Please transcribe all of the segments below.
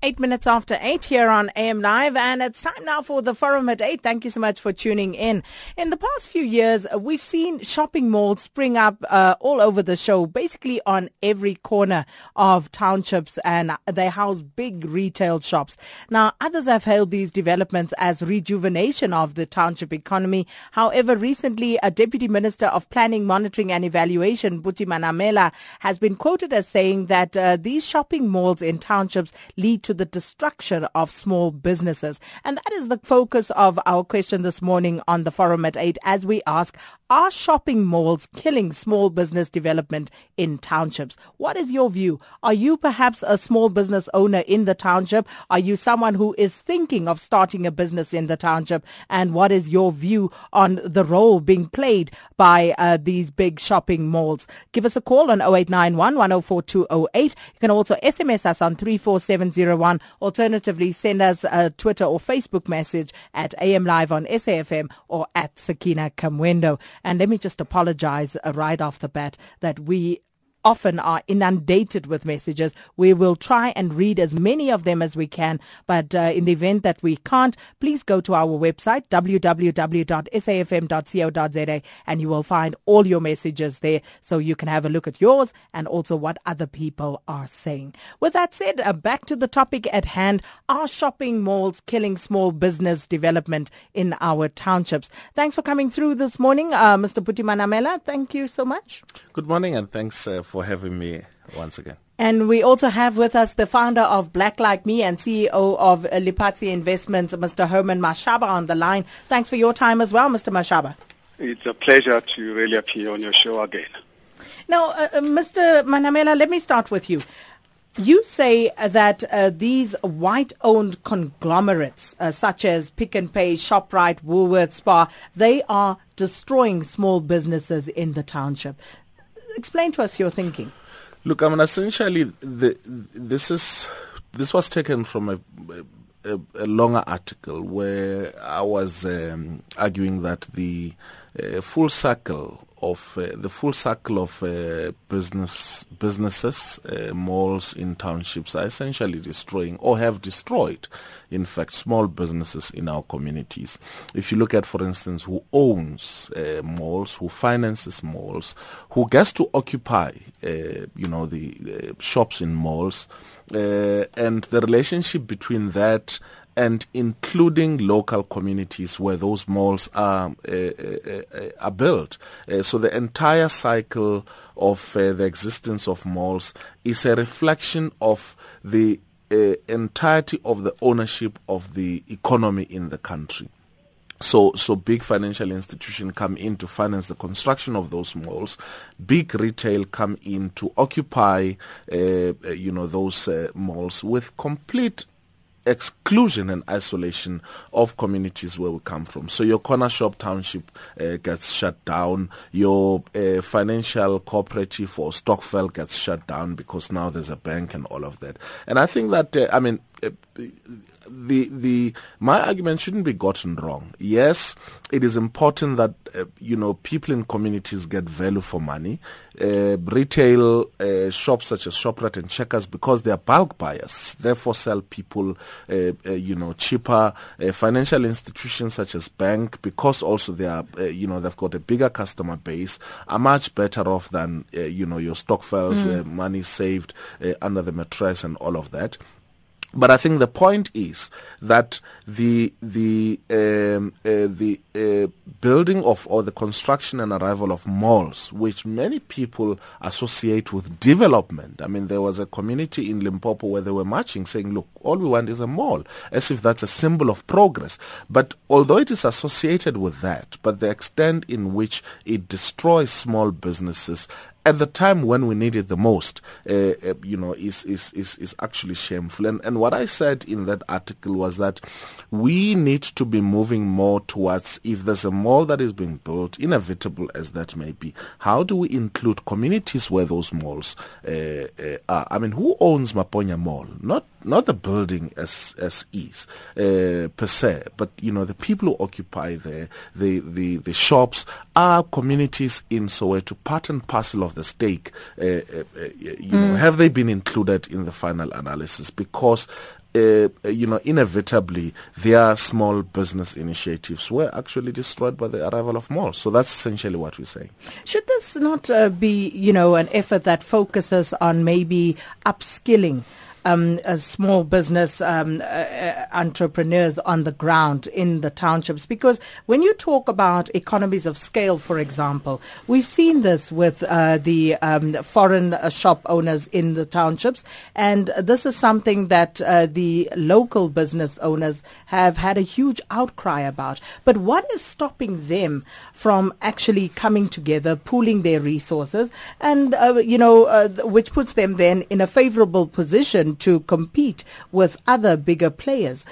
Eight minutes after eight here on AM Live, and it's time now for the forum at eight. Thank you so much for tuning in. In the past few years, we've seen shopping malls spring up uh, all over the show, basically on every corner of townships, and they house big retail shops. Now, others have hailed these developments as rejuvenation of the township economy. However, recently, a deputy minister of planning, monitoring, and evaluation, Buti Manamela, has been quoted as saying that uh, these shopping malls in townships lead to the destruction of small businesses. And that is the focus of our question this morning on the forum at 8 as we ask, are shopping malls killing small business development in townships? What is your view? Are you perhaps a small business owner in the township? Are you someone who is thinking of starting a business in the township? And what is your view on the role being played by uh, these big shopping malls? Give us a call on 0891 104208. You can also SMS us on 34701. Alternatively, send us a Twitter or Facebook message at AM Live on SAFM or at Sakina Kamwendo. And let me just apologize right off the bat that we often are inundated with messages. We will try and read as many of them as we can, but uh, in the event that we can't, please go to our website, www.safm.co.za, and you will find all your messages there so you can have a look at yours and also what other people are saying. With that said, uh, back to the topic at hand. Are shopping malls killing small business development in our townships? Thanks for coming through this morning, uh, Mr. Buti Manamela. Thank you so much. Good morning and thanks uh, for having me once again. And we also have with us the founder of Black Like Me and CEO of Lephatsi Investments, Mr. Herman Mashaba, on the line. Thanks for your time as well, Mr. Mashaba. It's a pleasure to really appear on your show again. Now, uh, uh Mr. Manamela, let me start with you. You say that uh, these white-owned conglomerates, uh, such as Pick n Pay, Shoprite, Woolworths, Spar, they are destroying small businesses in the township explain to us your thinking. Look, I mean, essentially, the, this is this was taken from a, a, a longer article where I was um, arguing that the uh, full circle of uh, the full circle of uh, business businesses, uh, malls in townships are essentially destroying or have destroyed, in fact, small businesses in our communities. If you look at, for instance, who owns uh, malls, who finances malls, who gets to occupy, uh, you know, the shops in malls, and the relationship between that and including local communities where those malls are, uh, uh, uh are built. Uh, so the entire cycle of uh, the existence of malls is a reflection of the uh, entirety of the ownership of the economy in the country. So, so big financial institutions come in to finance the construction of those malls. Big retail come in to occupy, you know, those malls with complete exclusion and isolation of communities where we come from. So your corner shop township uh, gets shut down. Your uh, financial cooperative or stokvel gets shut down because now there's a bank and all of that. And I think that uh, I mean the the my argument shouldn't be gotten wrong. Yes, it is important that uh, you know people in communities get value for money. Uh, retail uh, shops such as Shoprite and Checkers, because they are bulk buyers, therefore sell people uh, uh, you know cheaper. Uh, financial institutions such as bank, because also they are you know they've got a bigger customer base, are much better off than you know your stokvels mm. where money saved under the mattress and all of that. But I think the point is that the the um, uh, the uh, building of or the construction and arrival of malls, which many people associate with development. I mean, there was a community in Limpopo where they were marching, saying, "Look, all we want is a mall," as if that's a symbol of progress. But although it is associated with that, but the extent in which it destroys small businesses at the time when we need it the most, uh, uh, you know, is, is, is, is actually shameful. And, and what I said in that article was that we need to be moving more towards if there's a mall that is being built, inevitable as that may be, how do we include communities where those malls uh, uh, are? I mean, who owns Maponya Mall? Not not the building as as is uh, per se, but you know the people who occupy there, the the the shops are communities in Soweto, part and parcel of the stake. Uh, uh, uh you know, have they been included in the final analysis? Because uh, you know, inevitably, their small business initiatives were actually destroyed by the arrival of malls. So that's essentially what we're saying. Should this not uh, be, you know, an effort that focuses on maybe upskilling? Um, small business um, uh, uh, entrepreneurs on the ground in the townships? Because when you talk about economies of scale, for example, we've seen this with uh, the um, foreign uh, shop owners in the townships, and this is something that uh, the local business owners have had a huge outcry about. But what is stopping them from actually coming together, pooling their resources, and uh, you know, which puts them then in a favorable position to compete with other bigger players.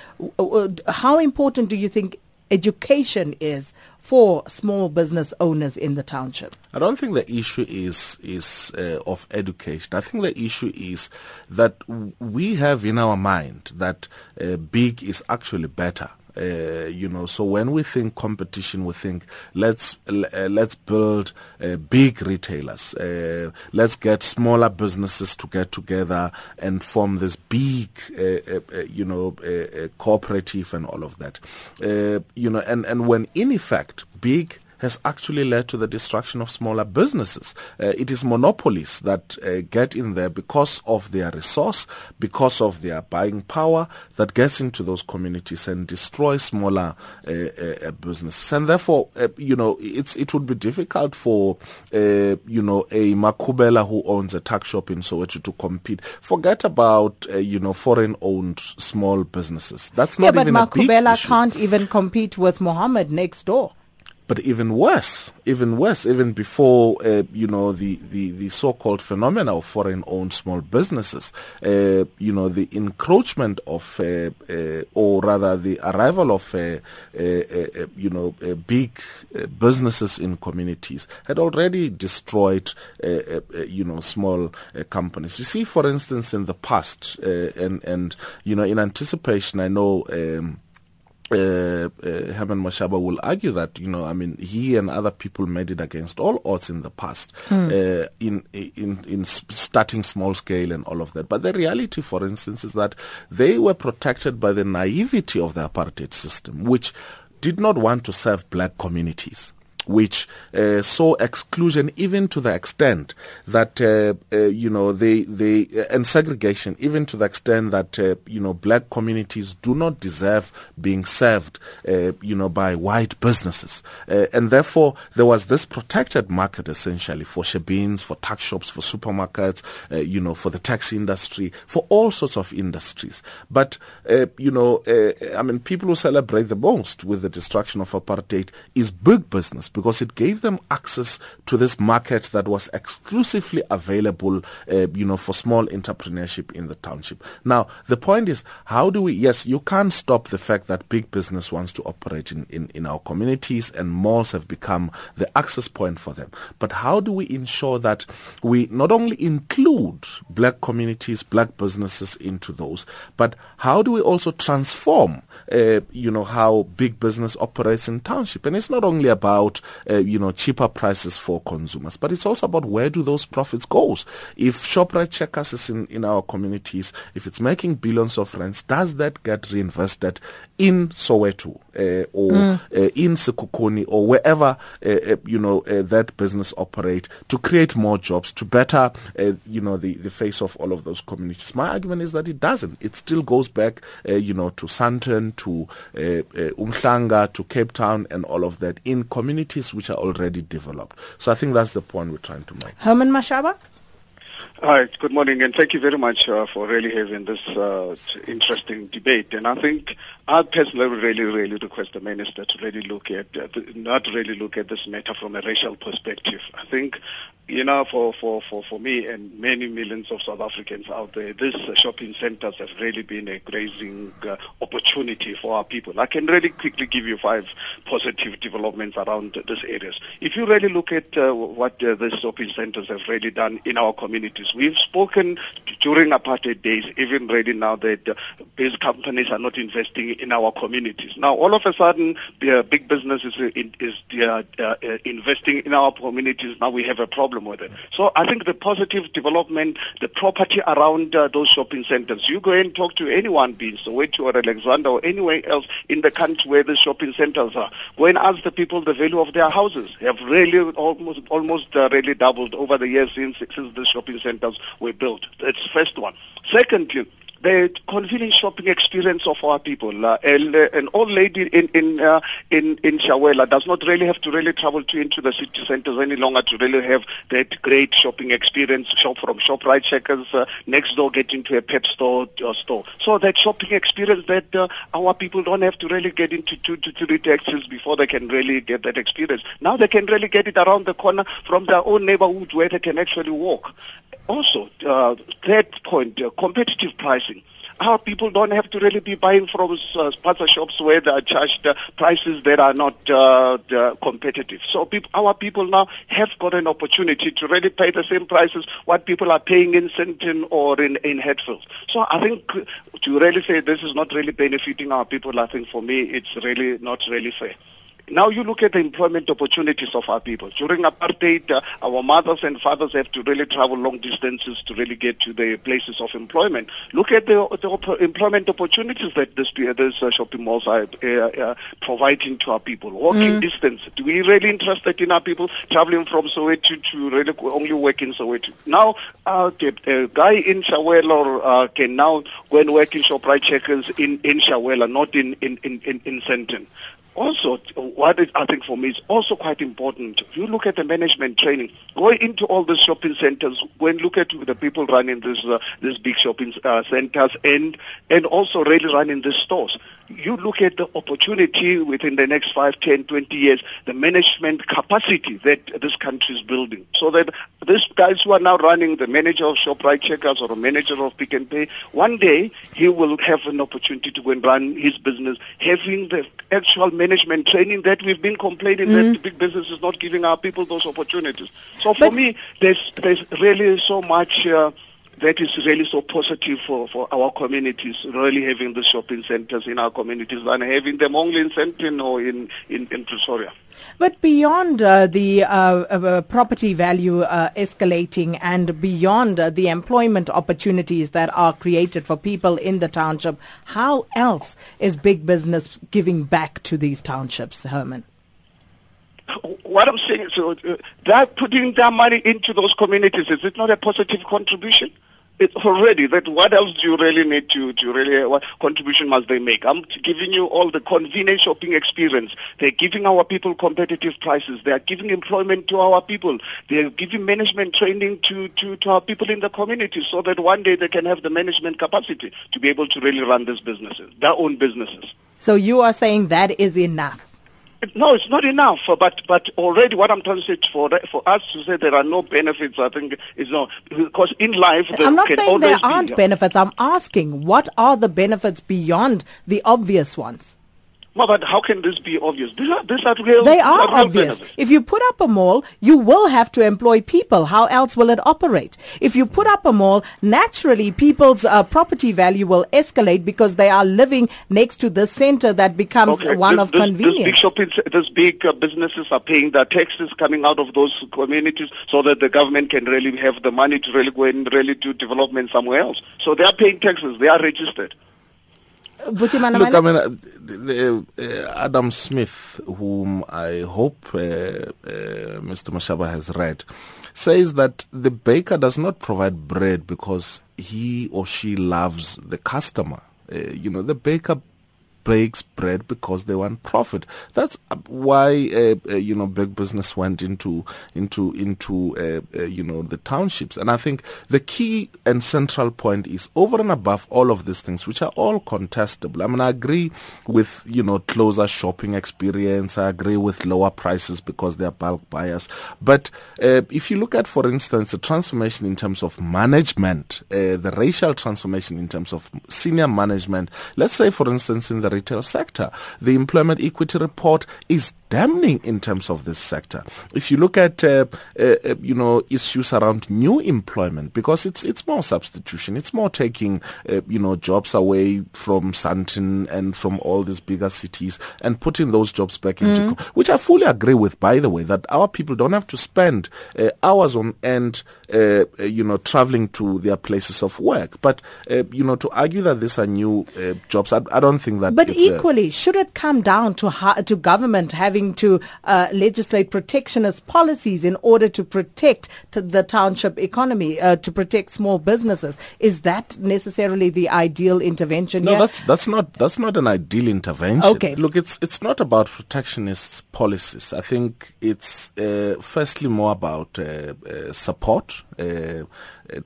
How important do you think education is for small business owners in the township? I don't think the issue is is uh, of education. I think the issue is that we have in our mind that uh, big is actually better. Uh, you know, so when we think competition, we think let's uh, let's build uh, big retailers. Uh, let's get smaller businesses to get together and form this big, you know, cooperative and all of that. you know, and and when in effect big has actually led to the destruction of smaller businesses. Uh, it is monopolies that uh, get in there because of their resource, because of their buying power that gets into those communities and destroys smaller uh, uh businesses. And therefore, uh, you know, it's it would be difficult for uh, you know a Makubela who owns a tuck shop in Soweto to compete. Forget about you know foreign-owned small businesses. That's not yeah, even but Makubela can't even compete with Mohammed next door. But even worse, even worse, even before uh, you know the, the, the so-called phenomena of foreign-owned small businesses, uh, you know the encroachment of, uh, uh or rather the arrival of, uh, uh, you know, big businesses in communities had already destroyed, you know, small companies. You see, for instance, in the past, and and you know, in anticipation, I know. Um, uh, uh, Herman Mashaba will argue that you know I mean he and other people made it against all odds in the past mm. uh, in in in starting small scale and all of that but the reality for instance is that they were protected by the naivety of the apartheid system which did not want to serve black communities which uh, saw exclusion even to the extent that uh, uh, you know they they uh, and segregation even to the extent that uh, you know black communities do not deserve being served uh, you know by white businesses. And therefore there was this protected market essentially for shebeens for tuck shops for supermarkets you know for the taxi industry for all sorts of industries. But you know I mean people who celebrate the most with the destruction of apartheid is big business because it gave them access to this market that was exclusively available, uh, you know, for small entrepreneurship in the township. Now, the point is, how do we, yes, you can't stop the fact that big business wants to operate in, in, in our communities and malls have become the access point for them. But how do we ensure that we not only include black communities, black businesses into those, but how do we also transform, uh, you know, how big business operates in township? And it's not only about uh, you know, cheaper prices for consumers. But it's also about where do those profits go? If Shoprite Checkers is in, in our communities, if it's making billions of rents, does that get reinvested in Soweto uh, or mm. uh, in Sekhukhune or wherever, uh, uh you know, uh, that business operate to create more jobs, to better, uh, you know, the, the face of all of those communities? My argument is that it doesn't. It still goes back, you know, to Sandton, to Umhlanga, to Cape Town and all of that in communities which are already developed. So I think that's the point we're trying to make. Herman Mashaba? Hi, good morning, and thank you very much uh, for really having this uh, interesting debate. And I think I personally really, really request the minister to really look at, uh, not really look at this matter from a racial perspective. I think you know, for, for, for, for me and many millions of South Africans out there, these uh, shopping centers have really been a grazing uh, opportunity for our people. I can really quickly give you five positive developments around these areas. If you really look at uh, what uh, these shopping centers have really done in our communities, we've spoken during apartheid days, even really now that these companies are not investing in our communities. Now, all of a sudden, the big business is, is uh, uh, investing in our communities. Now we have a problem with it. So I think the positive development, the property around uh, those shopping centers, you go and talk to anyone, be it Soweto or Alexandra or anywhere else in the country where the shopping centers are, go and ask the people the value of their houses. They Have really almost almost uh, really doubled over the years since since the shopping centers were built. That's first one. Secondly, the convenient shopping experience of our people. Uh, and, uh, an old lady in in uh, in in Shawela does not really have to really travel to into the city centers any longer to really have that great shopping experience. Shop from Shoprite Checkers uh, next door, get into a pet store or store. So that shopping experience that uh, our people don't have to really get into two to three taxis before they can really get that experience. Now they can really get it around the corner from their own neighborhood where they can actually walk. Also, uh, third point, uh, competitive pricing. Our people don't have to really be buying from uh, spaza shops where they are charged uh, prices that are not uh, competitive. So people, our people now have got an opportunity to really pay the same prices what people are paying in Sandton or in, in Hatfield. So I think to really say this is not really benefiting our people, I think for me it's really not really fair. Now you look at the employment opportunities of our people. During apartheid, uh, our mothers and fathers have to really travel long distances to really get to the places of employment. Look at the, the op- employment opportunities that this, this uh, shopping malls are uh, uh providing to our people. Walking mm. distance. Do we really interested in our people traveling from Soweto to really only work in Soweto? Now, uh, the, the guy in Shawela uh, can now go and work in Shoprite Checkers in, in Shawela, not in, in, in, in, in Sandton. Also, what is, I think for me is also quite important. If you look at the management training, go into all the shopping centers, and look at the people running these uh, these big shopping uh, centers, and and also really running the stores. You look at the opportunity within the next 5, 10, 20 years, the management capacity that this country is building, so that these guys who are now running the manager of Shoprite Checkers or a manager of Pick n Pay, one day he will have an opportunity to go and run his business, having the actual management training that we've been complaining mm. that big business is not giving our people those opportunities. So for but, me, there's there's really so much. Uh, that is really so positive for, for our communities, really having the shopping centers in our communities and having them only in Sandton or in, in, in Pretoria. But beyond uh, the uh, uh, property value uh, escalating and beyond uh, the employment opportunities that are created for people in the township, how else is big business giving back to these townships, Herman? What I'm saying is, uh, they're putting their money into those communities. Is it not a positive contribution? It's already that what else do you really need to, to really, what contribution must they make? I'm giving you all the convenient shopping experience. They're giving our people competitive prices. They are giving employment to our people. They're giving management training to, to, to our people in the community so that one day they can have the management capacity to be able to really run these businesses, their own businesses. So you are saying that is enough? No, it's not enough. But but already, what I'm trying to say for for us to say there are no benefits, I think is not because in life I'm not saying there aren't be, benefits. I'm asking what are the benefits beyond the obvious ones. No, but how can this be obvious? These are, these are real. They are, are obvious. Benefits. If you put up a mall, you will have to employ people. How else will it operate? If you put up a mall, naturally people's uh, property value will escalate because they are living next to the center that becomes okay. one this, of this, convenience. This big shopping, these big uh, businesses are paying their taxes coming out of those communities so that the government can really have the money to really go and really do development somewhere else. So they are paying taxes. They are registered. Look, I mean, uh, the, uh, Adam Smith, whom I hope uh, uh Mr. Mashaba has read, says that the baker does not provide bread because he or she loves the customer. Uh, you know, the baker breaks bread because they want profit. That's uh, why uh, uh, you know big business went into into into uh, uh, you know the townships. And I think the key and central point is over and above all of these things, which are all contestable. I mean, I agree with you know closer shopping experience. I agree with lower prices because they are bulk buyers. But uh, if you look at, for instance, the transformation in terms of management, the racial transformation in terms of senior management. Let's say, for instance, in the retail sector, the employment equity report is damning in terms of this sector. If you look at uh, uh, uh, you know issues around new employment, because it's it's more substitution, it's more taking uh, you know jobs away from Sandton and from all these bigger cities and putting those jobs back into, mm. which I fully agree with. By the way, that our people don't have to spend uh, hours on end, uh, you know, traveling to their places of work. But you know, to argue that these are new jobs, I, I, don't think that. But equally, should it come down to ha- to government having to uh, legislate protectionist policies in order to protect to the township economy, uh, to protect small businesses. Is that necessarily the ideal intervention? No, here? that's that's not that's not an ideal intervention. Okay. Look, it's it's not about protectionist policies. I think it's uh, firstly more about uh, uh, support. Uh,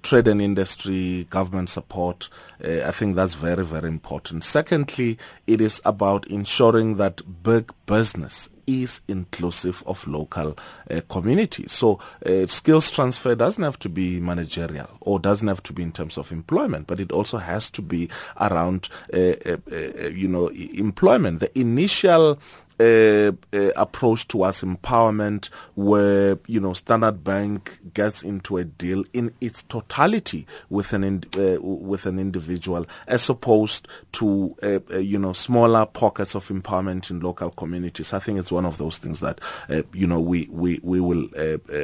trade and industry, government support. Uh, I think that's very, very important. Secondly, it is about ensuring that big business is inclusive of local uh, communities. So uh, skills transfer doesn't have to be managerial or doesn't have to be in terms of employment, but it also has to be around, uh, uh, uh you know, employment. The initial uh, uh, approach towards empowerment where you know Standard Bank gets into a deal in its totality with an uh, with an individual as opposed to uh, uh, you know smaller pockets of empowerment in local communities. I think it's one of those things that uh, you know we we we will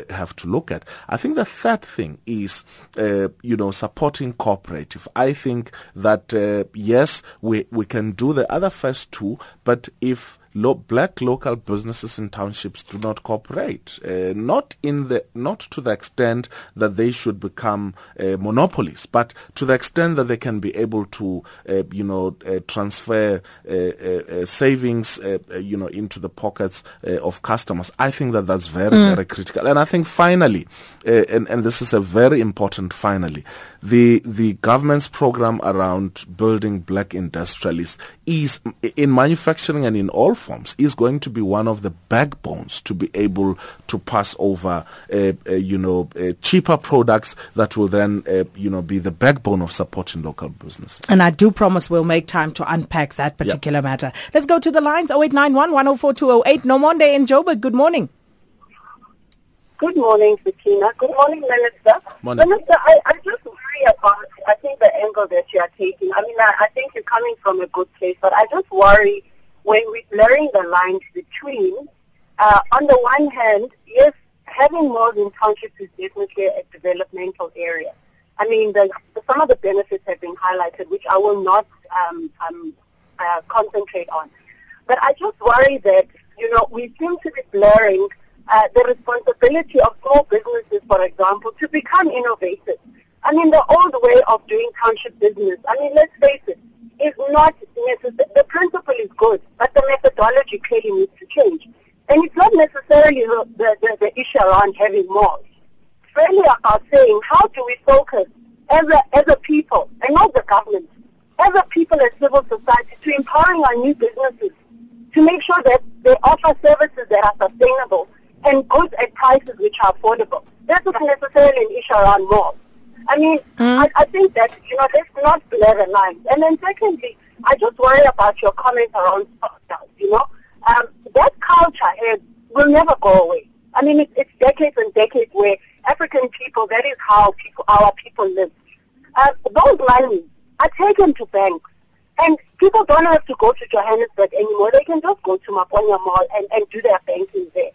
have to look at. I think the third thing is you know supporting cooperative. I think that yes we we can do the other first two but if lo- black local businesses in townships do not cooperate. Uh, not in the not to the extent that they should become uh, monopolies, but to the extent that they can be able to, uh, you know, uh, transfer uh, uh, savings, you know, into the pockets of customers. I think that that's very mm. very critical. And I think finally, and and this is a very important finally, the the government's program around building black industrialists is in manufacturing and in all forms is going to be one of the backbones to be able to pass over uh, uh, you know uh, cheaper products that will then uh, you know be the backbone of supporting local business and I do promise we'll make time to unpack that particular yep. matter let's go to the lines 0891 104208 Nomonde in Joburg good morning Good morning, Sakina. Good morning, Minister. Morning. Minister, I, I just worry about, I think, the angle that you are taking. I mean, I, I think you're coming from a good place, but I just worry when we're blurring the lines between, uh, on the one hand, yes, having malls in townships is definitely a developmental area. I mean, the, some of the benefits have been highlighted, which I will not um, um, uh, concentrate on. But I just worry that, you know, we seem to be blurring uh, the responsibility of small businesses, for example, to become innovative. I mean, the old way of doing township business, I mean, let's face it, is not necessary. The principle is good, but the methodology clearly needs to change. And it's not necessarily the, the, the, issue around having more. Really about saying, how do we focus as a, as a people, and not the government, as a people as civil society, to empowering our new businesses, to make sure that they offer services that are sustainable, and goods at prices which are affordable. That's not necessarily an issue around malls. I mean, mm. I, I think that, you know, let's not blur the lines. And then secondly, I just worry about your comments around lockdowns, you know. Um, that culture here will never go away. I mean, it, it's decades and decades where African people, that is how people, our people live. Uh, those monies are taken to banks. And people don't have to go to Johannesburg anymore. They can just go to Maponya Mall and, and do their banking there.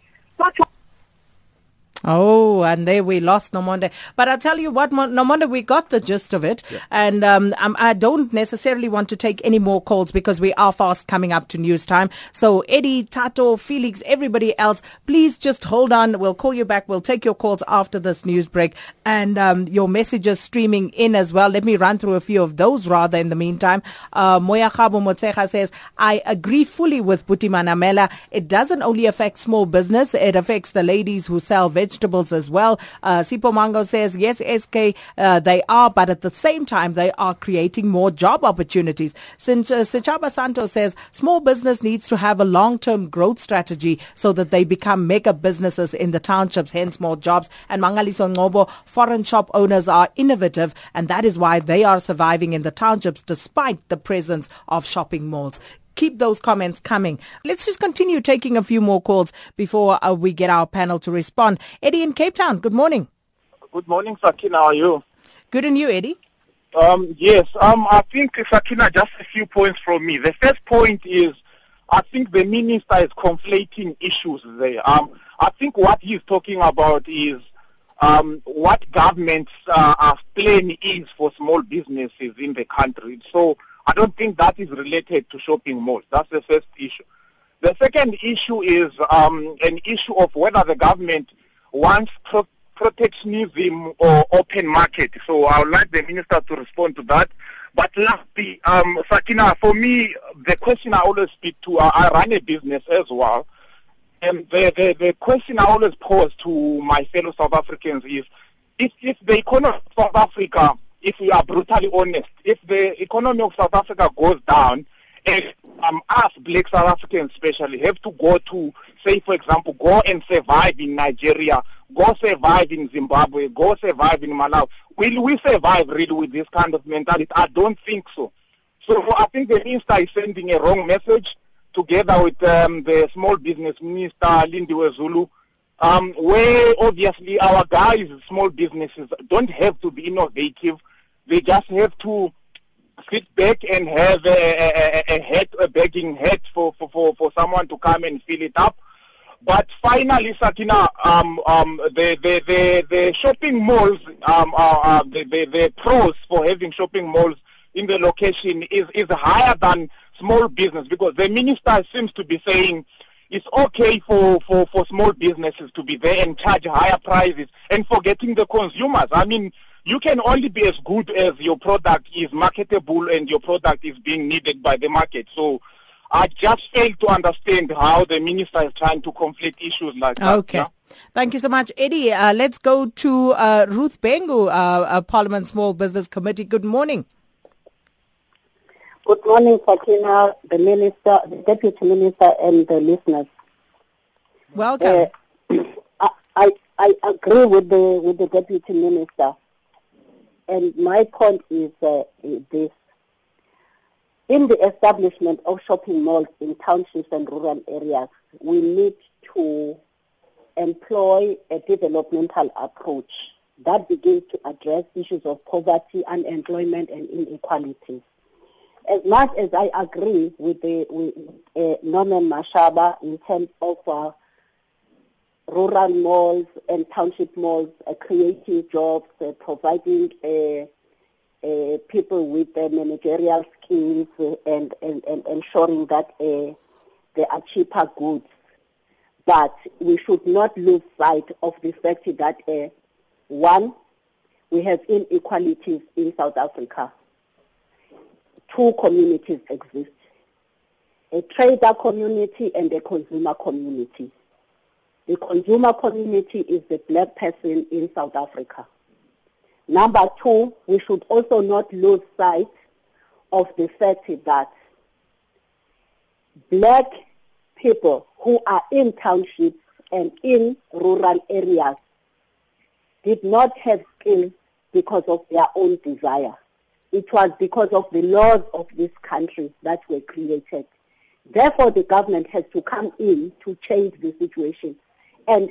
Oh, and there we lost Nomonde. But I'll tell you what, Nomonde, we got the gist of it. Yeah. And um, um, I don't necessarily want to take any more calls because we are fast coming up to news time. So Eddie, Tato, Felix, everybody else, please just hold on. We'll call you back. We'll take your calls after this news break and um, your messages streaming in as well. Let me run through a few of those rather in the meantime. Uh, Moya Khabo Motsecha says, I agree fully with Buti Manamela. It doesn't only affect small business, it affects the ladies who sell vegetables vegetables as well. Uh, Sipo Mango says, yes, SK, uh, they are, but at the same time, they are creating more job opportunities. Since uh, Sechaba Santos says, small business needs to have a long-term growth strategy so that they become mega businesses in the townships, hence more jobs. And Mangaliso Ngobo, foreign shop owners are innovative, and that is why they are surviving in the townships despite the presence of shopping malls keep those comments coming. Let's just continue taking a few more calls before uh, we get our panel to respond. Eddie in Cape Town, good morning. Good morning, Sakina. How are you? Good and you, Eddie? Um, yes, um, I think, Sakina, just a few points from me. The first point is I think the minister is conflating issues there. Um, I think what he's talking about is um, what government's uh, plan is for small businesses in the country. So I don't think that is related to shopping malls. That's the first issue. The second issue is um, an issue of whether the government wants pro- protectionism or open market. So I would like the minister to respond to that. But lastly, um, Sakina, for me, the question I always speak to, uh, I run a business as well. And the, the, the question I always pose to my fellow South Africans is, if, if the economy of South Africa if we are brutally honest, if the economy of South Africa goes down, and um, us black South Africans especially have to go to, say for example, go and survive in Nigeria, go survive in Zimbabwe, go survive in Malawi. Will we survive really with this kind of mentality? I don't think so. So I think the minister is sending a wrong message together with um, the small business minister, Lindiwe Zulu, um, where obviously our guys, small businesses, don't have to be innovative they just have to sit back and have a, a, a, head, a begging head for, for, for, for someone to come and fill it up. But finally, Sakina, um, um, the, the, the, the shopping malls, um, uh, uh, the, the, the pros for having shopping malls in the location is, is higher than small business because the minister seems to be saying it's okay for, for, for small businesses to be there and charge higher prices and forgetting the consumers. I mean, you can only be as good as your product is marketable and your product is being needed by the market. So I just fail to understand how the minister is trying to conflict issues like that. Okay. Yeah? Thank you so much, Eddie. Uh, let's go to uh, Ruth Bhengu, uh, uh, Parliament Small Business Committee. Good morning. Good morning, Sakina, the minister, the deputy minister, and the listeners. Welcome. Uh, I, I agree with the with the deputy minister. And my point is uh, this. In the establishment of shopping malls in townships and rural areas, we need to employ a developmental approach that begins to address issues of poverty, unemployment, and inequalities. As much as I agree with, the, with uh, Norman Mashaba in terms of uh, rural malls and township malls creating jobs, uh, providing uh, uh people with managerial skills and, and, and, ensuring that there are cheaper goods. But we should not lose sight of the fact that, one, we have inequalities in South Africa. Two communities exist, a trader community and a consumer community the consumer community is the black person in South Africa. Number two, we should also not lose sight of the fact that black people who are in townships and in rural areas did not have skills because of their own desire. It was because of the laws of this country that were created. Therefore, the government has to come in to change the situation. And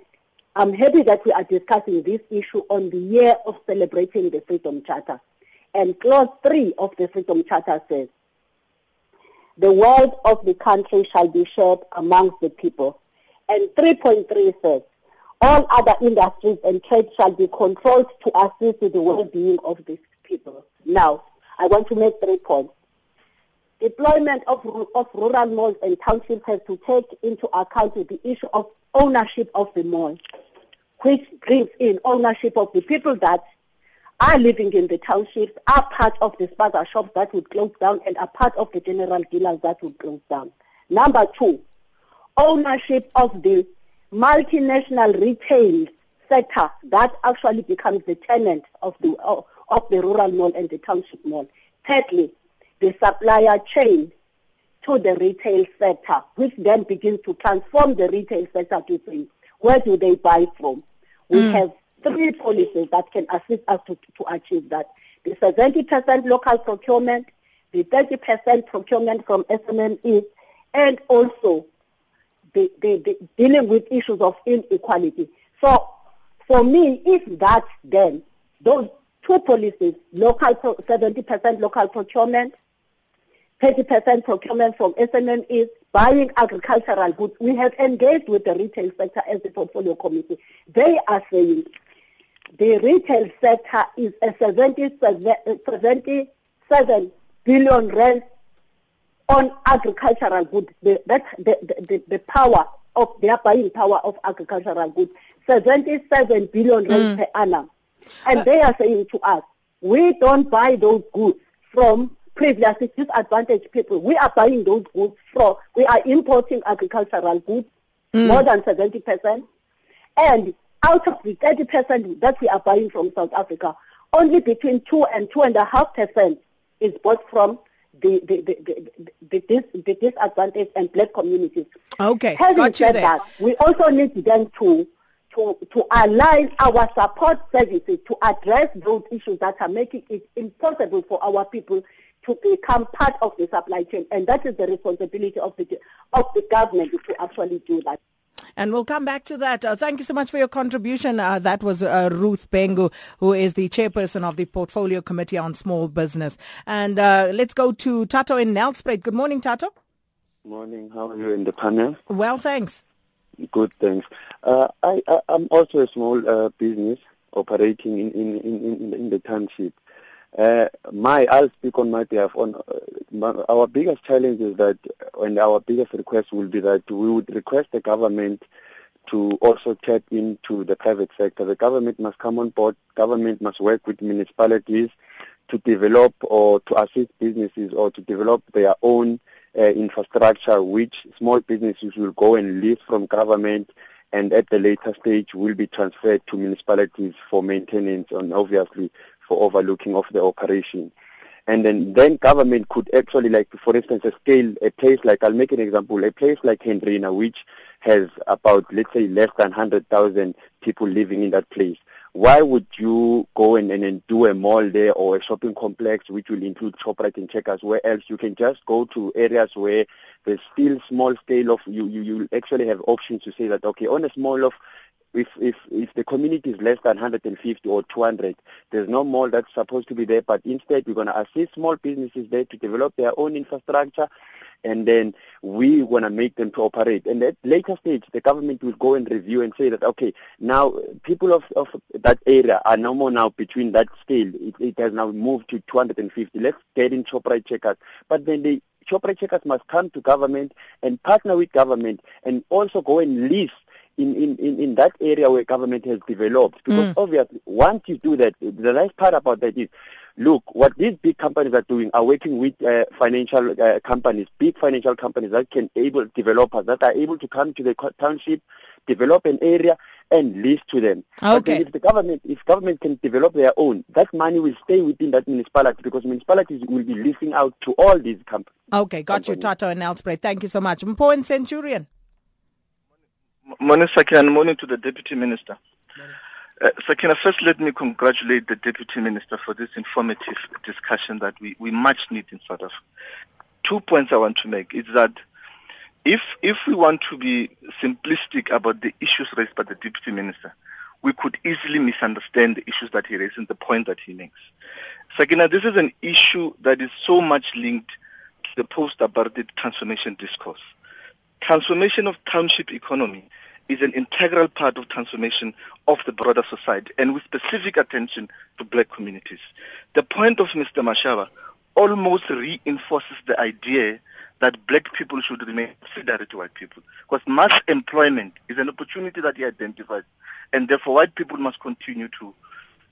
I'm happy that we are discussing this issue on the year of celebrating the Freedom Charter. And clause 3 of the Freedom Charter says, the wealth of the country shall be shared amongst the people. And 3.3 says, all other industries and trade shall be controlled to assist the well-being of these people. Now, I want to make three points. Deployment of, of rural malls and townships has to take into account the issue of ownership of the mall, which brings in ownership of the people that are living in the townships, are part of the spaza shops that would close down and are part of the general dealers that would close down. Number two, ownership of the multinational retail sector that actually becomes the tenant of the of, of the rural mall and the township mall. Thirdly, the supplier chain to the retail sector, which then begins to transform the retail sector to say, where do they buy from? We mm. have three policies that can assist us to, to achieve that. The 70% local procurement, the 30% procurement from SMMEs, and also the, the, the dealing with issues of inequality. So for me, if that then, those two policies, local 70% local procurement, 30% procurement from SMMEs, buying agricultural goods. We have engaged with the retail sector as the portfolio committee. They are saying the retail sector is a 77 billion rand on agricultural goods. The, that's the, the, the power of their buying power of agricultural goods. 77 billion rand mm. per annum. And uh, they are saying to us, we don't buy those goods from previously disadvantaged people. We are buying those goods from, we are importing agricultural goods, mm. more than 70%. And out of the 30% that we are buying from South Africa, only between 2 and 2.5% is bought from the, the, the, the, the, disadvantaged and black communities. Okay, Having got you said there. that, we also need then to to, to align our support services to address those issues that are making it impossible for our people to become part of the supply chain. And that is the responsibility of the, of the government to actually do that. And we'll come back to that. Uh, thank you so much for your contribution. Uh, that was uh, Ruth Bhengu, who is the chairperson of the Portfolio Committee on Small Business. And uh, let's go to Tato in Nelspruit. Good morning, Tato. Morning. How are you in the panel? Well, thanks. Good, thanks. Uh, I, I, am also a small uh, business operating in, in, in, in the township. Uh, my, I'll speak on my behalf. On uh, our biggest challenge is that, and our biggest request will be that we would request the government to also tap into the private sector. The government must come on board. Government must work with municipalities to develop or to assist businesses or to develop their own uh, infrastructure, which small businesses will go and lease from government and at the later stage will be transferred to municipalities for maintenance and obviously for overlooking of the operation. And then, then government could actually, like, for instance, a scale, a place like, I'll make an example, a place like Hendrina, which has about, let's say, less than 100,000 people living in that place. Why would you go and, and, and do a mall there or a shopping complex which will include Shoprite and Checkers, where else you can just go to areas where there's still small scale of, you, you, you actually have options to say that, okay, on a small of if if if the community is less than 150 or 200, there's no mall that's supposed to be there. But instead, we're going to assist small businesses there to develop their own infrastructure, and then we want to make them to operate. And at later stage, the government will go and review and say that okay, now people of of that area are no more now between that scale. It, it has now moved to 250. Let's get in Shoprite checkers, but then they Shoprite checkers must come to government and partner with government and also go and lease in, in, in, in that area where government has developed. Because mm. obviously, once you do that, the nice part about that is, look, what these big companies are doing are working with uh, financial uh, companies, big financial companies that can able developers that are able to come to the township, develop an area, and lease to them. Okay. But if the government, if government can develop their own, that money will stay within that municipality because municipalities will be leasing out to all these companies. Okay, got companies. you, Tato and Nelspruit. Thank you so much. Mpo and Centurion. Morning, Sakina. And morning to the Deputy Minister. Uh, Sakina, first let me congratulate the Deputy Minister for this informative discussion that we, we much need in South Africa. Two points I want to make is that if if we want to be simplistic about the issues raised by the Deputy Minister, we could easily misunderstand the issues that he raised and the point that he makes. Sakina, this is an issue that is so much linked to the post-apartheid transformation discourse. Transformation of township economy is an integral part of transformation of the broader society and with specific attention to black communities. The point of Mr. Mashaba almost reinforces the idea that black people should remain subsidiary to white people. Because mass employment is an opportunity that he identifies, and therefore white people must continue to,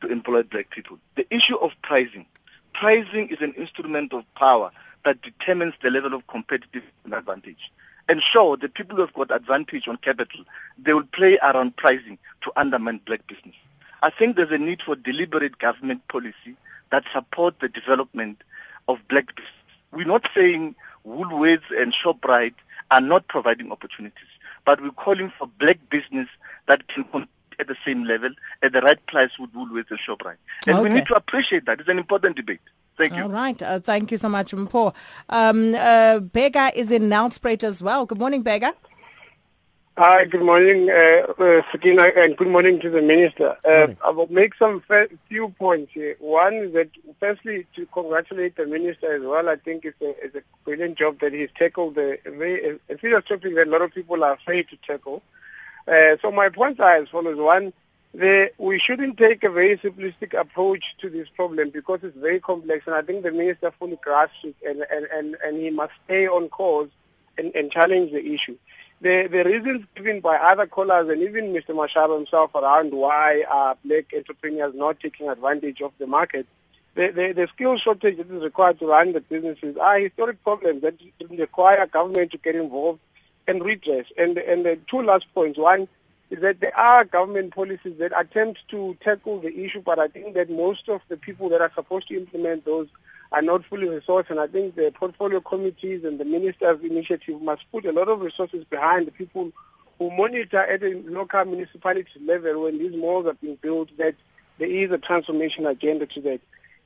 to employ black people. The issue of pricing. Pricing is an instrument of power that determines the level of competitive advantage. And sure, the people who have got advantage on capital, they will play around pricing to undermine black business. I think there's a need for deliberate government policy that support the development of black business. We're not saying Woolworths and ShopRite are not providing opportunities, but we're calling for black business that can compete at the same level at the right price with Woolworths and ShopRite. And Okay. we need to appreciate that. It's an important debate. Thank you. All right. Uh, thank you so much, Mpo. Um, uh, Bega is in Nelspruit as well. Good morning, Bega. Hi, good morning, uh, uh, Sakina, and good morning to the Minister. Uh, I will make some fe- few points here. One is that, firstly, to congratulate the Minister as well. I think it's a, it's a brilliant job that he's tackled a, a very a serious topic that a lot of people are afraid to tackle. Uh, so my points are as follows. One, the, we shouldn't take a very simplistic approach to this problem because it's very complex, and I think the Minister fully grasps it, and, and, and, and he must stay on course and, and challenge the issue. The, the reasons given by other callers and even Mr. Mashaba himself around why are black entrepreneurs not taking advantage of the market, the, the, the skill shortage that is required to run the businesses are historic problems that require government to get involved and redress. And, and the two last points. One is that there are government policies that attempt to tackle the issue, but I think that most of the people that are supposed to implement those are not fully resourced, and I think the portfolio committees and the minister's initiative must put a lot of resources behind the people who monitor at a local municipality level when these malls are being built that there is a transformation agenda to that.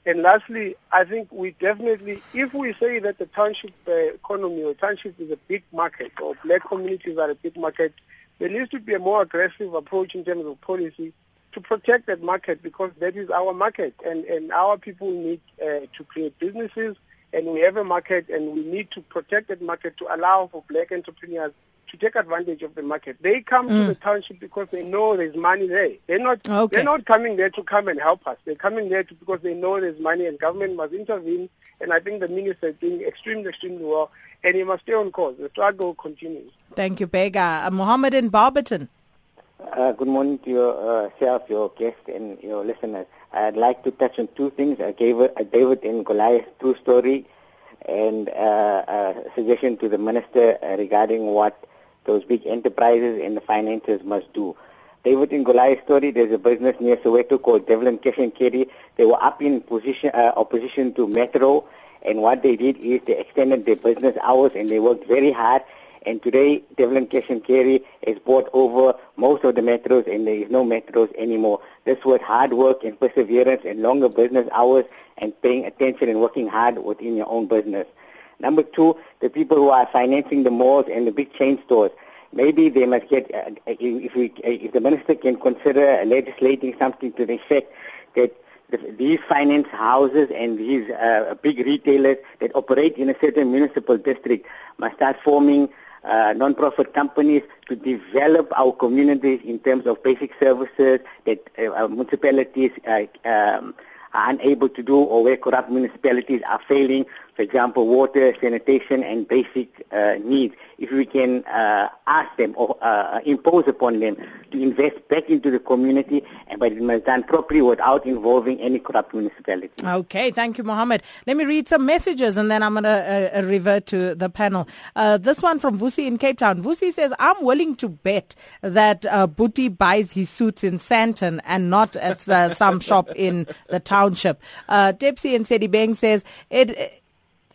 And lastly, I think we definitely, if we say that the township uh, economy or township is a big market or black communities are a big market, there needs to be a more aggressive approach in terms of policy to protect that market because that is our market and, and our people need uh, to create businesses and we have a market and we need to protect that market to allow for black entrepreneurs to take advantage of the market. They come to the township because they know there's money there. They're not Okay. they're not coming there to come and help us. They're coming there to, because they know there's money and government must intervene and I think the minister is doing extremely, extremely well and he must stay on course. The struggle continues. Thank you, Bega. Uh, Mohammed in Barberton. Uh, good morning to yourself, your guest, and your listeners. I'd like to touch on two things. I gave a, a David and Goliath true story and uh, a suggestion to the minister uh, regarding what those big enterprises and the financiers must do. David and Goliath story, there's a business near Soweto called Devland Cash and Carry. They were up in position, uh, opposition to Metro, and what they did is they extended their business hours and they worked very hard and today, Devland Cash and Carry has bought over most of the metros and there is no metros anymore. This was hard work and perseverance and longer business hours and paying attention and working hard within your own business. Number two, the people who are financing the malls and the big chain stores. Maybe they must get, uh, if, we, if the minister can consider legislating something to the effect that these finance houses and these uh, big retailers that operate in a certain municipal district must start forming uh, non-profit companies to develop our communities in terms of basic services that uh, municipalities uh, um, are unable to do or where corrupt municipalities are failing, for example, water, sanitation, and basic uh, needs. If we can uh, ask them or uh, impose upon them to invest back into the community, but it must done properly without involving any corrupt municipality. Okay, thank you, Mohammed. Let me read some messages and then I'm going to uh, uh, revert to the panel. Uh, this one from Vusi in Cape Town. Vusi says, I'm willing to bet that uh, Buti buys his suits in Sandton and not at uh, some shop in the township. Uh, and Sedibeng says, it.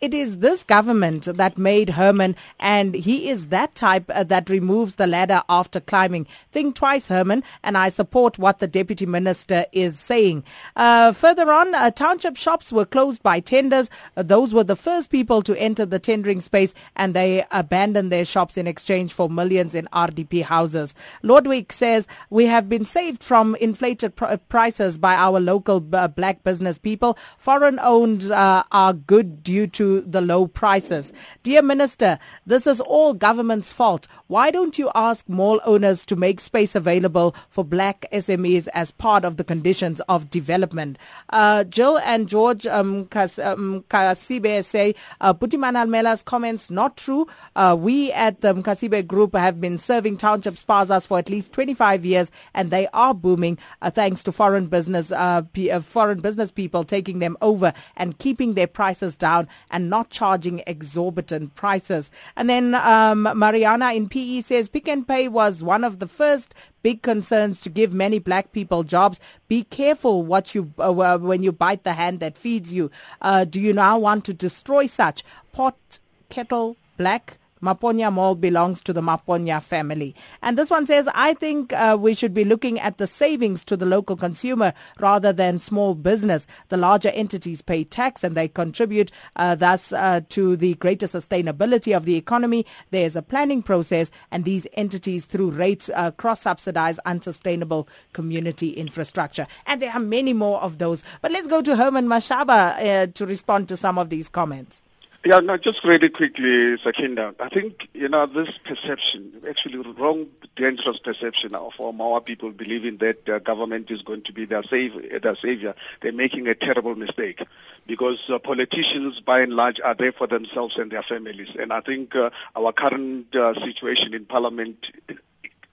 It is this government that made Herman, and he is that type uh, that removes the ladder after climbing. Think twice, Herman, and I support what the deputy minister is saying. Uh, further on, uh, township shops were closed by tenders. Uh, those were the first people to enter the tendering space, and they abandoned their shops in exchange for millions in RDP houses. Lordwick says we have been saved from inflated pr- prices by our local uh, black business people. Foreign owned uh, are good due to the low prices. Dear Minister, this is all government's fault. Why don't you ask mall owners to make space available for black SMEs as part of the conditions of development? Uh, Jill and George um, um, Kasibe say, uh, Buti Manamela's comments not true. Uh, we at the Kasibe Group have been serving township spazas for at least 25 years and they are booming uh, thanks to foreign business, uh, p- uh, foreign business people taking them over and keeping their prices down and not charging exorbitant prices. And then um, Mariana in PE says Pick n Pay was one of the first big concerns to give many black people jobs. Be careful what you uh, when you bite the hand that feeds you. Uh, do you now want to destroy such pot kettle black? Maponya Mall belongs to the Maponya family. And this one says, I think uh, we should be looking at the savings to the local consumer rather than small business. The larger entities pay tax and they contribute uh, thus uh, to the greater sustainability of the economy. There's a planning process and these entities through rates uh, cross subsidize unsustainable community infrastructure. And there are many more of those. But let's go to Herman Mashaba uh, to respond to some of these comments. Yeah, no, just really quickly, Sakina. I think, you know, this perception, actually wrong, dangerous perception of our people believing that uh, government is going to be their, save, their savior. They're making a terrible mistake because uh, politicians, by and large, are there for themselves and their families. And I think uh, our current uh, situation in parliament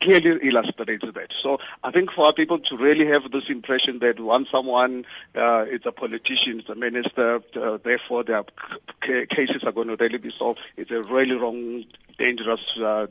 clearly illustrates that. So I think for people to really have this impression that once someone uh, is a politician, is a minister, uh, therefore their c- cases are going to really be solved, it's a really wrong dangerous uh,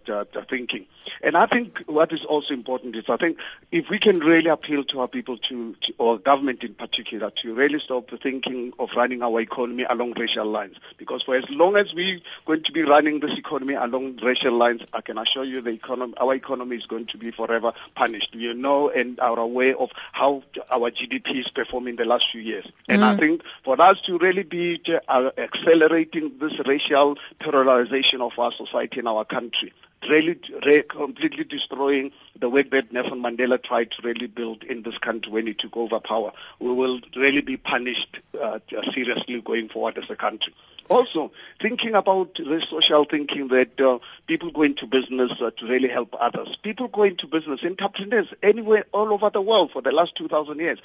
thinking. And I think what is also important is I think if we can really appeal to our people to, to, or government in particular, to really stop thinking of running our economy along racial lines. Because for as long as we're going to be running this economy along racial lines, I can assure you the economy, our economy is going to be forever punished. We know and are aware of how our GDP is performing the last few years. And mm. I think for us to really be uh, accelerating this racial pluralization of our society in our country, really, really completely destroying the work that Nelson Mandela tried to really build in this country when he took over power. We will really be punished uh, seriously going forward as a country. Also, thinking about the social thinking that uh, people go into business uh, to really help others. People go into business, entrepreneurs, anywhere, all over the world for the last 2,000 years.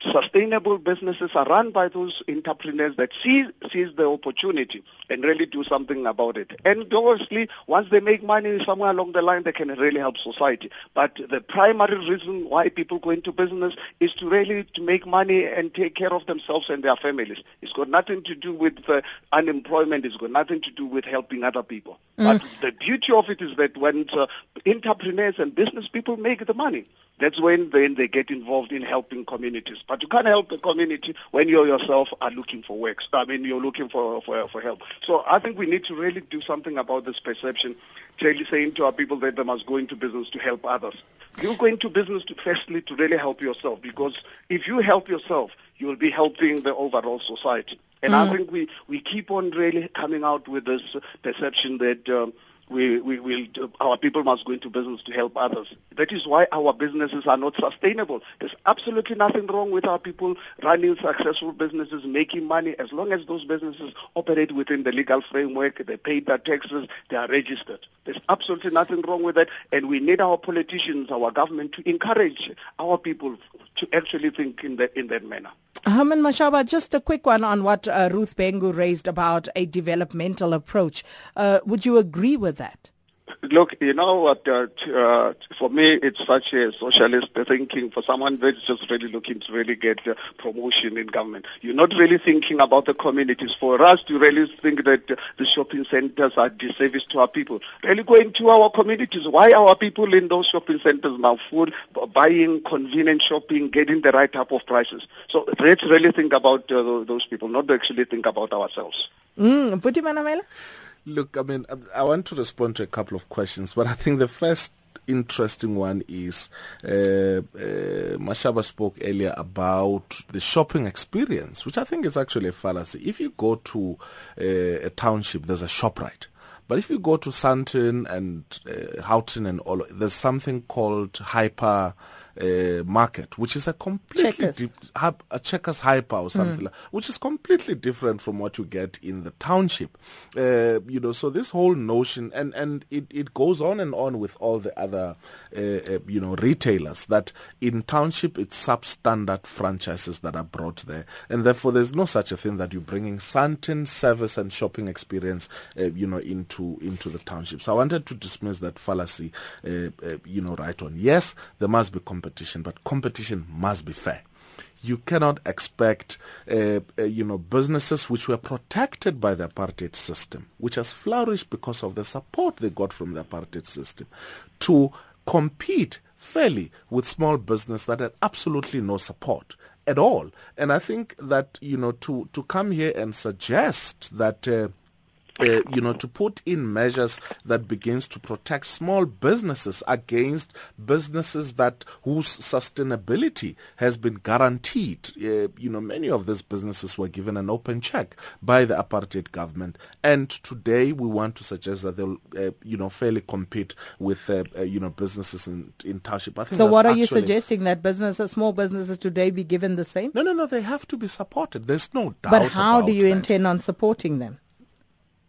Sustainable businesses are run by those entrepreneurs that see sees the opportunity and really do something about it. And obviously, once they make money somewhere along the line, they can really help society. But the primary reason why people go into business is to really to make money and take care of themselves and their families. It's got nothing to do with uh, unemployment. It's got nothing to do with helping other people. Mm. But the beauty of it is that when uh, entrepreneurs and business people make the money, that's when then they get involved in helping communities. But you can't help the community when you yourself are looking for work. I mean, you're looking for, for, for help. So I think we need to really do something about this perception, really saying to our people that they must go into business to help others. You go into business to firstly to really help yourself because if you help yourself, you will be helping the overall society. And mm. I think we, we keep on really coming out with this perception that um, we, we will, our people must go into business to help others. That is why our businesses are not sustainable. There's absolutely nothing wrong with our people running successful businesses, making money, as long as those businesses operate within the legal framework, they pay their taxes, they are registered. There's absolutely nothing wrong with that, and we need our politicians, our government to encourage our people to actually think in that, in that manner. Herman Mashaba, just a quick one on what uh, Ruth Bhengu raised about a developmental approach. Uh, would you agree with that? Look, you know what? Uh, uh, for me, it's such a socialist thinking. For someone that's just really looking to really get uh, promotion in government, you're not really thinking about the communities. For us to really think that uh, the shopping centers are disservice to our people, really going to our communities. Why are our people in those shopping centers now full, buying convenient shopping, getting the right type of prices? So let's really think about uh, those people, not to actually think about ourselves. Mm, Buti Look, I mean, I want to respond to a couple of questions, but I think the first interesting one is uh, uh, Mashaba spoke earlier about the shopping experience, which I think is actually a fallacy. If you go to uh, a township, there's a shop right. But if you go to Sandton and uh, Houghton and all, there's something called hyper uh, market, which is a completely Checkers. a checkers hyper or something Mm. like, which is completely different from what you get in the township. Uh, you know, so this whole notion, and and it, it goes on and on with all the other, uh, uh, you know, retailers that in township it's substandard franchises that are brought there, and therefore there's no such a thing that you're bringing certain service and shopping experience, uh, you know, into into the townships. I wanted to dismiss that fallacy, uh, uh, you know, right on. Yes, there must be competition, but competition must be fair you cannot expect, uh, uh, you know, businesses which were protected by the apartheid system, which has flourished because of the support they got from the apartheid system, to compete fairly with small business that had absolutely no support at all. And I think that you know to to come here and suggest that. Uh, uh, you know, to put in measures that begins to protect small businesses against businesses that whose sustainability has been guaranteed. Uh, you know, many of these businesses were given an open check by the apartheid government, and today we want to suggest that they'll, uh, you know, fairly compete with, uh, uh, you know, businesses in in township. I think. So what are you suggesting that businesses, small businesses today be given the same? No, no, no. They have to be supported. There's no doubt. But how do you that. intend on supporting them?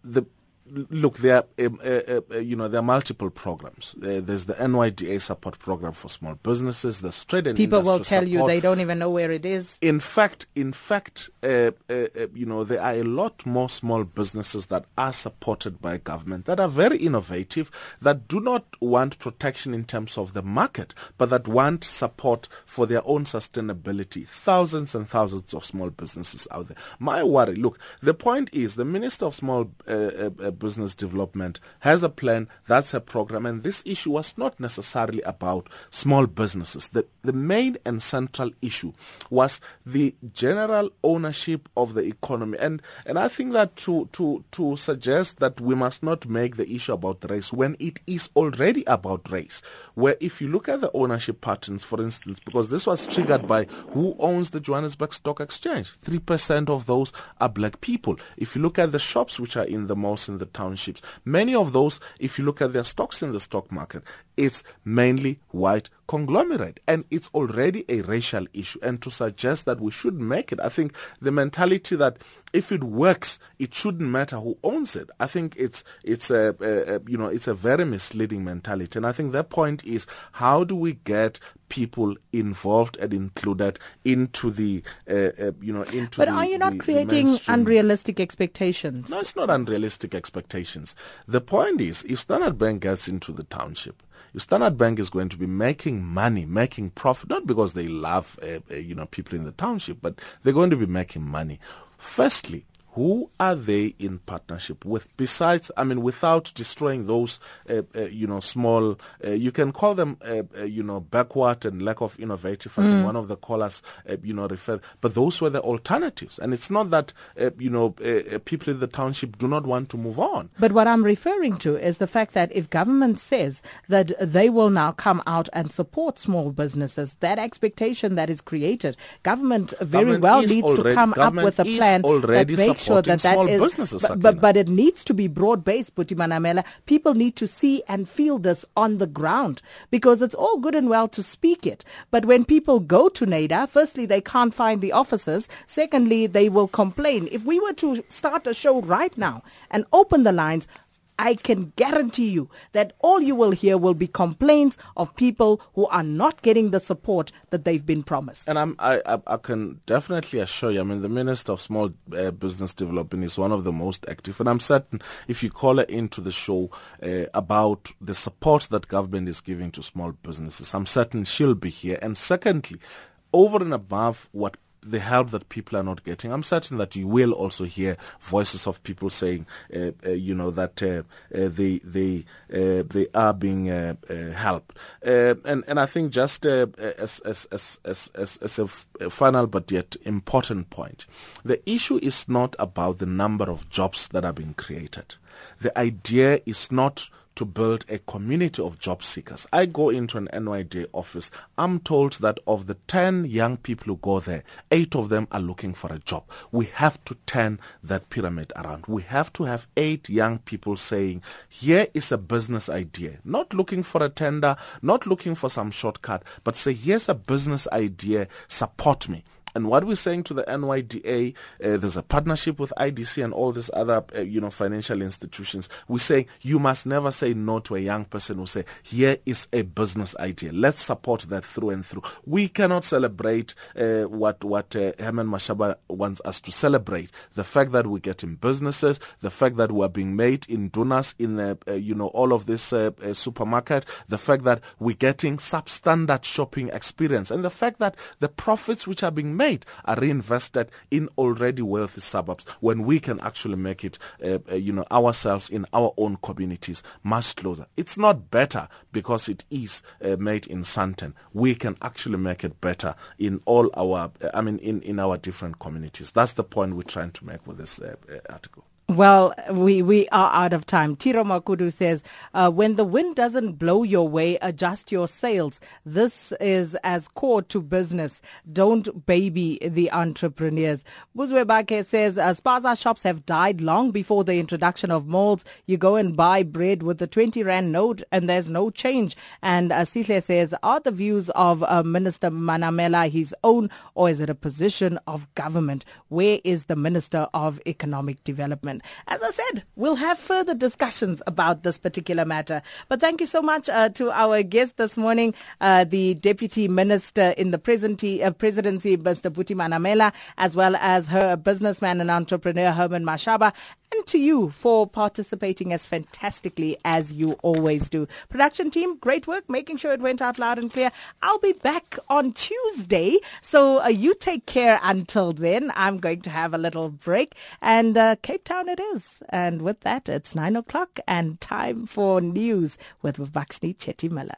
The look there are, um, uh, uh, uh, you know there are multiple programs. Uh, there's the NYDA support program for small businesses the trade and People will tell you they don't even know where it is. in fact in fact uh, uh, you know there are a lot more small businesses that are supported by government that are very innovative that do not want protection in terms of the market but that want support for their own sustainability. Thousands and thousands of small businesses out there. My worry look the point is the minister of small uh, uh, uh, business development has a plan that's a program and this issue was not necessarily about small businesses. The the main and central issue was the general ownership of the economy. And and I think that to to to suggest that we must not make the issue about race when it is already about race where if you look at the ownership patterns for instance because this was triggered by who owns the Johannesburg Stock Exchange 3% of those are black people. If you look at the shops which are in the malls in the townships. Many of those if you look at their stocks in the stock market it's mainly white conglomerate. And it's already a racial issue. And to suggest that we should make it i think the mentality that if it works it shouldn't matter who owns it. I think it's it's a, a, you know it's a very misleading mentality. And i think their point is how do we get people involved and included into the uh, uh, you know into But the, are you not the- the creating mainstream. unrealistic expectations? No, it's not unrealistic expectations. The point is, if Standard Bank gets into the township, if Standard Bank is going to be making money, making profit, not because they love, uh, uh, you know, people in the township, but they're going to be making money. Firstly, who are they in partnership with? Besides, I mean, without destroying those, uh, uh, you know, small, uh, you can call them, uh, uh, you know, backward and lack of innovative. I think Mm. one of the callers, uh, you know, referred, but those were the alternatives. And it's not that, uh, you know, people in the township do not want to move on. But what I'm referring to is the fact that if government says that they will now come out and support small businesses, that expectation that is created, government very Government well needs to come up with a plan that makes sure that that supporting is. businesses, but, but, but it needs to be broad based, Buti Manamela. People need to see and feel this on the ground because it's all good and well to speak it, but when people go to NYDA, firstly they can't find the officers. Secondly, they will complain. If we were to start a show right now and open the lines. I can guarantee you that all you will hear will be complaints of people who are not getting the support that they've been promised. And I'm, I, I, can definitely assure you, I mean, the Minister of Small uh, Business Development is one of the most active. And I'm certain if you call her into the show uh, about the support that government is giving to small businesses, I'm certain she'll be here. And secondly, over and above what the help that people are not getting. I'm certain that you will also hear voices of people saying, uh, uh, you know, that uh, uh, they they uh, they are being uh, helped. And and I think just as as as as as, a final but yet important point, the issue is not about the number of jobs that are being created. The idea is not to build a community of job seekers. I go into an NYDA office. I'm told that of the 10 young people who go there, eight of them are looking for a job. We have to turn that pyramid around. We have to have eight young people saying, here is a business idea, not looking for a tender, not looking for some shortcut, but say, here's a business idea, support me. And what we're saying to the NYDA, uh, there's a partnership with IDC and all these other, uh, you know, financial institutions. We say you must never say no to a young person who say, here is a business idea. Let's support that through and through. We cannot celebrate uh, what what uh, Herman Mashaba wants us to celebrate. The fact that we're getting businesses, the fact that we're being made in donuts, in uh, uh, you know all of this uh, supermarket, the fact that we're getting substandard shopping experience, and the fact that the profits which are being made made are reinvested in already wealthy suburbs when we can actually make it, uh, uh, you know, ourselves in our own communities much closer. It's not better because it is uh, made in Sandton. We can actually make it better in all our, I mean, in, in our different communities. That's the point we're trying to make with this uh, uh, article. Well, we, we are out of time. Tiro Makudu says, uh, when the wind doesn't blow your way, adjust your sails. This is as core to business. Don't baby the entrepreneurs. Buzwe says, uh, Spaza shops have died long before the introduction of molds. You go and buy bread with the 20 rand note and there's no change. And uh, says, are the views of uh, Minister Manamela his own or is it a position of government? Where is the Minister of Economic Development? As I said, we'll have further discussions about this particular matter. But thank you so much uh, to our guest this morning, uh, the Deputy Minister in the presidency, uh, presidency Mr. Buti Manamela, as well as her businessman and entrepreneur, Herman Mashaba, and to you for participating as fantastically as you always do. Production team, great work, making sure it went out loud and clear. I'll be back on Tuesday, so uh, you take care until then. I'm going to have a little break, and uh, Cape Town it is. And with that, it's nine o'clock and time for news with Vakshni Chetty Miller.